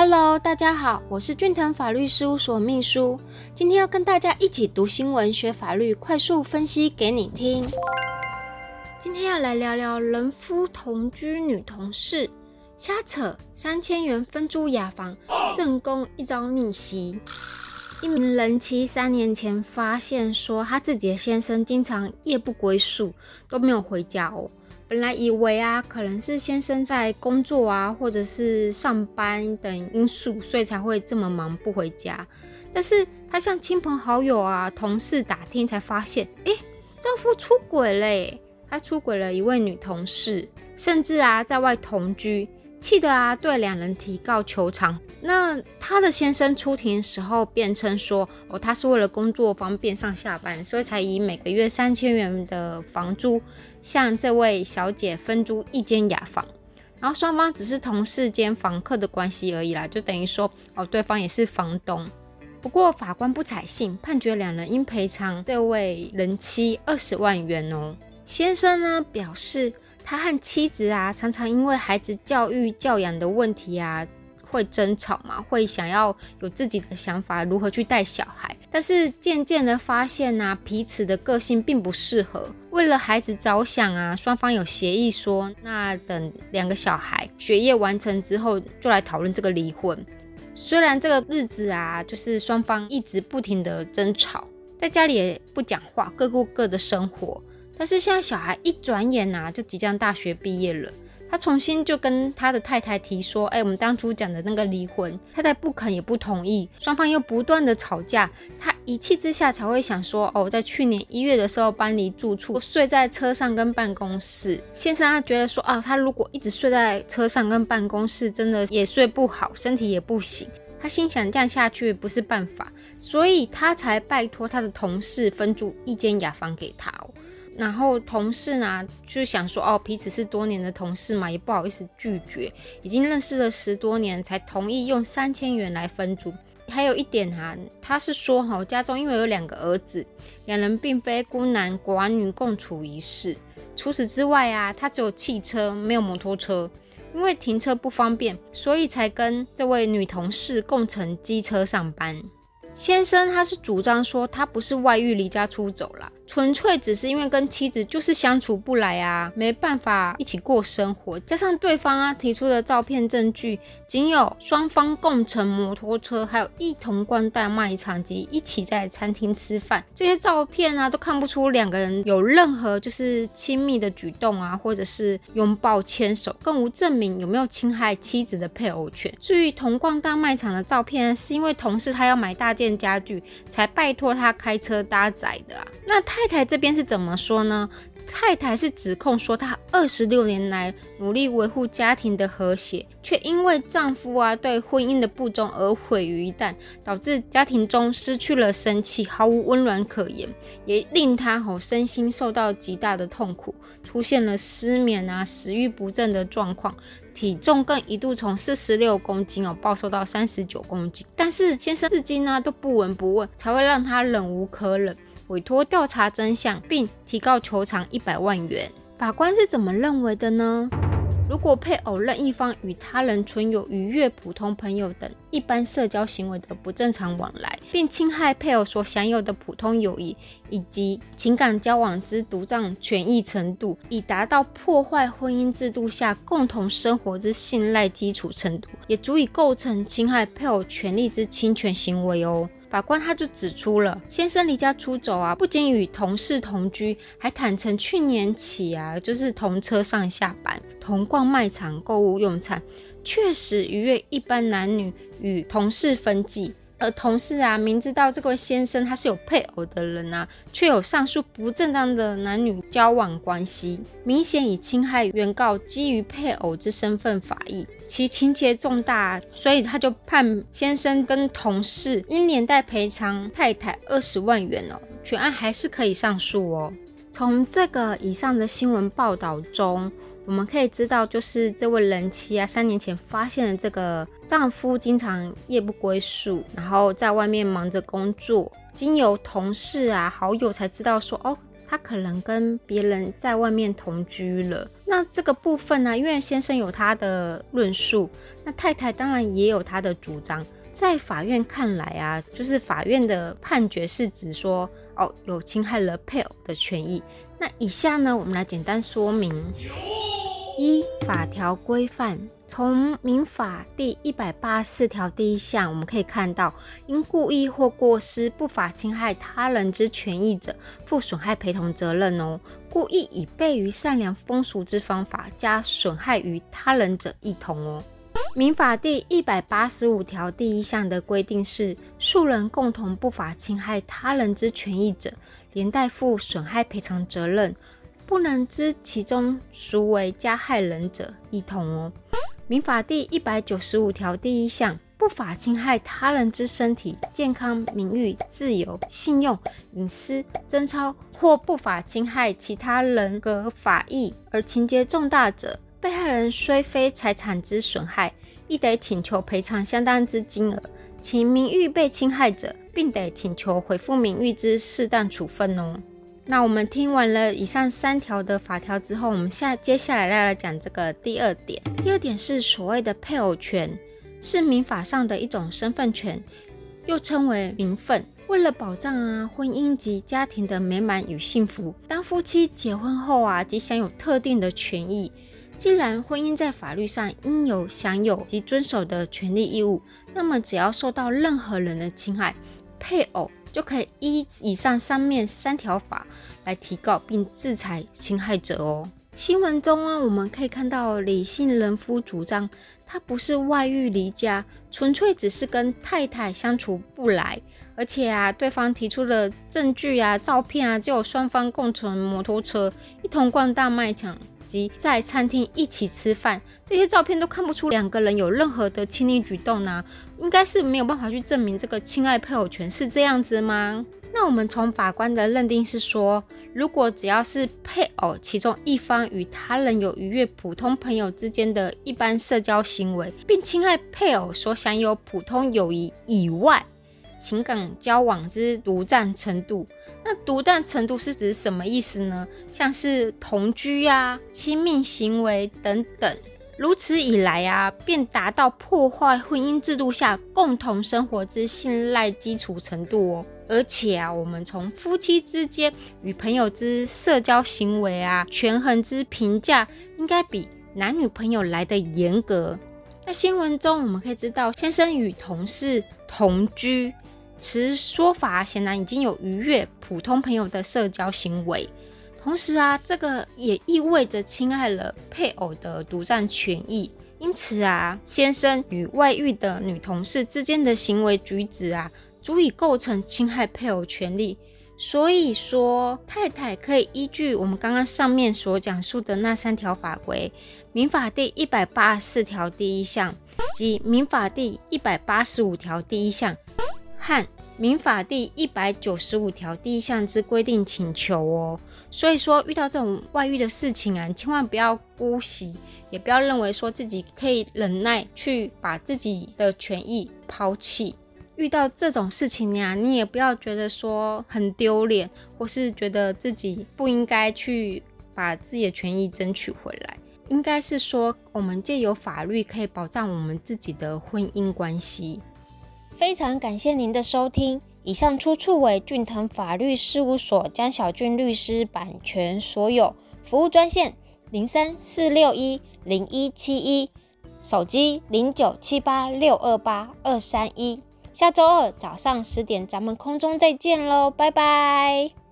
Hello，大家好，我是俊腾法律事务所秘书，今天要跟大家一起读新闻、学法律，快速分析给你听。今天要来聊聊人夫同居女同事瞎扯三千元分租雅房，正宫一朝逆袭。一名人妻三年前发现说，她自己的先生经常夜不归宿，都没有回家哦。本来以为啊，可能是先生在工作啊，或者是上班等因素，所以才会这么忙不回家。但是她向亲朋好友啊、同事打听，才发现，哎，丈夫出轨嘞！他出轨了一位女同事，甚至啊，在外同居，气得啊，对两人提告求偿。那她的先生出庭时候辩称说，哦，他是为了工作方便上下班，所以才以每个月三千元的房租。向这位小姐分租一间雅房，然后双方只是同事间房客的关系而已啦，就等于说哦，对方也是房东。不过法官不采信，判决两人应赔偿这位人妻二十万元哦。先生呢表示，他和妻子啊常常因为孩子教育教养的问题啊。会争吵嘛？会想要有自己的想法，如何去带小孩？但是渐渐的发现啊，彼此的个性并不适合。为了孩子着想啊，双方有协议说，那等两个小孩学业完成之后，就来讨论这个离婚。虽然这个日子啊，就是双方一直不停的争吵，在家里也不讲话，各过各的生活。但是现在小孩一转眼啊，就即将大学毕业了。他重新就跟他的太太提说：“哎，我们当初讲的那个离婚，太太不肯也不同意，双方又不断的吵架。他一气之下才会想说：哦，在去年一月的时候搬离住处，睡在车上跟办公室。先生他觉得说：啊，他如果一直睡在车上跟办公室，真的也睡不好，身体也不行。他心想这样下去不是办法，所以他才拜托他的同事分租一间雅房给他哦。”然后同事呢就想说，哦，彼此是多年的同事嘛，也不好意思拒绝。已经认识了十多年，才同意用三千元来分租。还有一点哈，他是说哈，家中因为有两个儿子，两人并非孤男寡女共处一室。除此之外啊，他只有汽车，没有摩托车，因为停车不方便，所以才跟这位女同事共乘机车上班。先生他是主张说，他不是外遇离家出走了。纯粹只是因为跟妻子就是相处不来啊，没办法一起过生活，加上对方啊提出的照片证据，仅有双方共乘摩托车，还有一同逛大卖场及一起在餐厅吃饭，这些照片啊都看不出两个人有任何就是亲密的举动啊，或者是拥抱牵手，更无证明有没有侵害妻子的配偶权。至于同逛大卖场的照片，是因为同事他要买大件家具，才拜托他开车搭载的啊，那他。太太这边是怎么说呢？太太是指控说，她二十六年来努力维护家庭的和谐，却因为丈夫啊对婚姻的不忠而毁于一旦，导致家庭中失去了生气，毫无温暖可言，也令她吼身心受到极大的痛苦，出现了失眠啊、食欲不振的状况，体重更一度从四十六公斤哦暴瘦到三十九公斤。但是先生至今呢都不闻不问，才会让她忍无可忍。委托调查真相，并提告求偿一百万元。法官是怎么认为的呢？如果配偶任一方与他人存有逾越普通朋友等一般社交行为的不正常往来，并侵害配偶所享有的普通友谊以及情感交往之独占权益程度，以达到破坏婚姻制度下共同生活之信赖基础程度，也足以构成侵害配偶权利之侵权行为哦。法官他就指出了，先生离家出走啊，不仅与同事同居，还坦诚去年起啊，就是同车上下班，同逛卖场购物用餐，确实逾越一般男女与同事分际。而同事啊，明知道这位先生他是有配偶的人啊，却有上述不正当的男女交往关系，明显已侵害原告基于配偶之身份法益，其情节重大，所以他就判先生跟同事应连带赔偿太太二十万元哦，全案还是可以上诉哦。从这个以上的新闻报道中。我们可以知道，就是这位人妻啊，三年前发现了这个丈夫经常夜不归宿，然后在外面忙着工作，经由同事啊、好友才知道说，哦，他可能跟别人在外面同居了。那这个部分呢，因为先生有他的论述，那太太当然也有他的主张。在法院看来啊，就是法院的判决是指说，哦，有侵害了配偶的权益。那以下呢，我们来简单说明。一法条规范，从民法第一百八十四条第一项，我们可以看到，因故意或过失不法侵害他人之权益者，负损害赔偿责任哦。故意以悖于善良风俗之方法，加损害于他人者，一同哦。民法第一百八十五条第一项的规定是，数人共同不法侵害他人之权益者，连带负损害赔偿责任。不能知其中孰为加害人者，一同哦。民法第一百九十五条第一项，不法侵害他人之身体健康、名誉、自由、信用、隐私、贞操，或不法侵害其他人格法益而情节重大者，被害人虽非财产之损害，亦得请求赔偿相当之金额；其名誉被侵害者，并得请求恢复名誉之适当处分哦。那我们听完了以上三条的法条之后，我们下接下来要来讲这个第二点。第二点是所谓的配偶权，是民法上的一种身份权，又称为名分。为了保障啊婚姻及家庭的美满与幸福，当夫妻结婚后啊，即享有特定的权益。既然婚姻在法律上应有享有及遵守的权利义务，那么只要受到任何人的侵害，配偶。就可以依以上上面三条法来提告并制裁侵害者哦。新闻中啊，我们可以看到李姓人夫主张，他不是外遇离家，纯粹只是跟太太相处不来，而且啊，对方提出的证据啊、照片啊，就有双方共乘摩托车，一同逛大卖场。及在餐厅一起吃饭，这些照片都看不出两个人有任何的亲密举动呢，应该是没有办法去证明这个亲爱配偶权是这样子吗？那我们从法官的认定是说，如果只要是配偶其中一方与他人有逾越普通朋友之间的一般社交行为，并侵害配偶所享有普通友谊以外情感交往之独占程度。那独断程度是指什么意思呢？像是同居啊、亲密行为等等，如此以来啊，便达到破坏婚姻制度下共同生活之信赖基础程度哦。而且啊，我们从夫妻之间与朋友之社交行为啊，权衡之评价，应该比男女朋友来的严格。那新闻中我们可以知道，先生与同事同居。此说法显然已经有逾越普通朋友的社交行为，同时啊，这个也意味着侵害了配偶的独占权益。因此啊，先生与外遇的女同事之间的行为举止啊，足以构成侵害配偶权利。所以说，太太可以依据我们刚刚上面所讲述的那三条法规，《民法》第一百八十四条第一项及《民法》第一百八十五条第一项。和民法第一百九十五条第一项之规定请求哦，所以说遇到这种外遇的事情啊，千万不要姑息，也不要认为说自己可以忍耐去把自己的权益抛弃。遇到这种事情呀，你也不要觉得说很丢脸，或是觉得自己不应该去把自己的权益争取回来。应该是说，我们借由法律可以保障我们自己的婚姻关系。非常感谢您的收听，以上出处为俊腾法律事务所江小俊律师版权所有，服务专线零三四六一零一七一，手机零九七八六二八二三一。下周二早上十点，咱们空中再见喽，拜拜。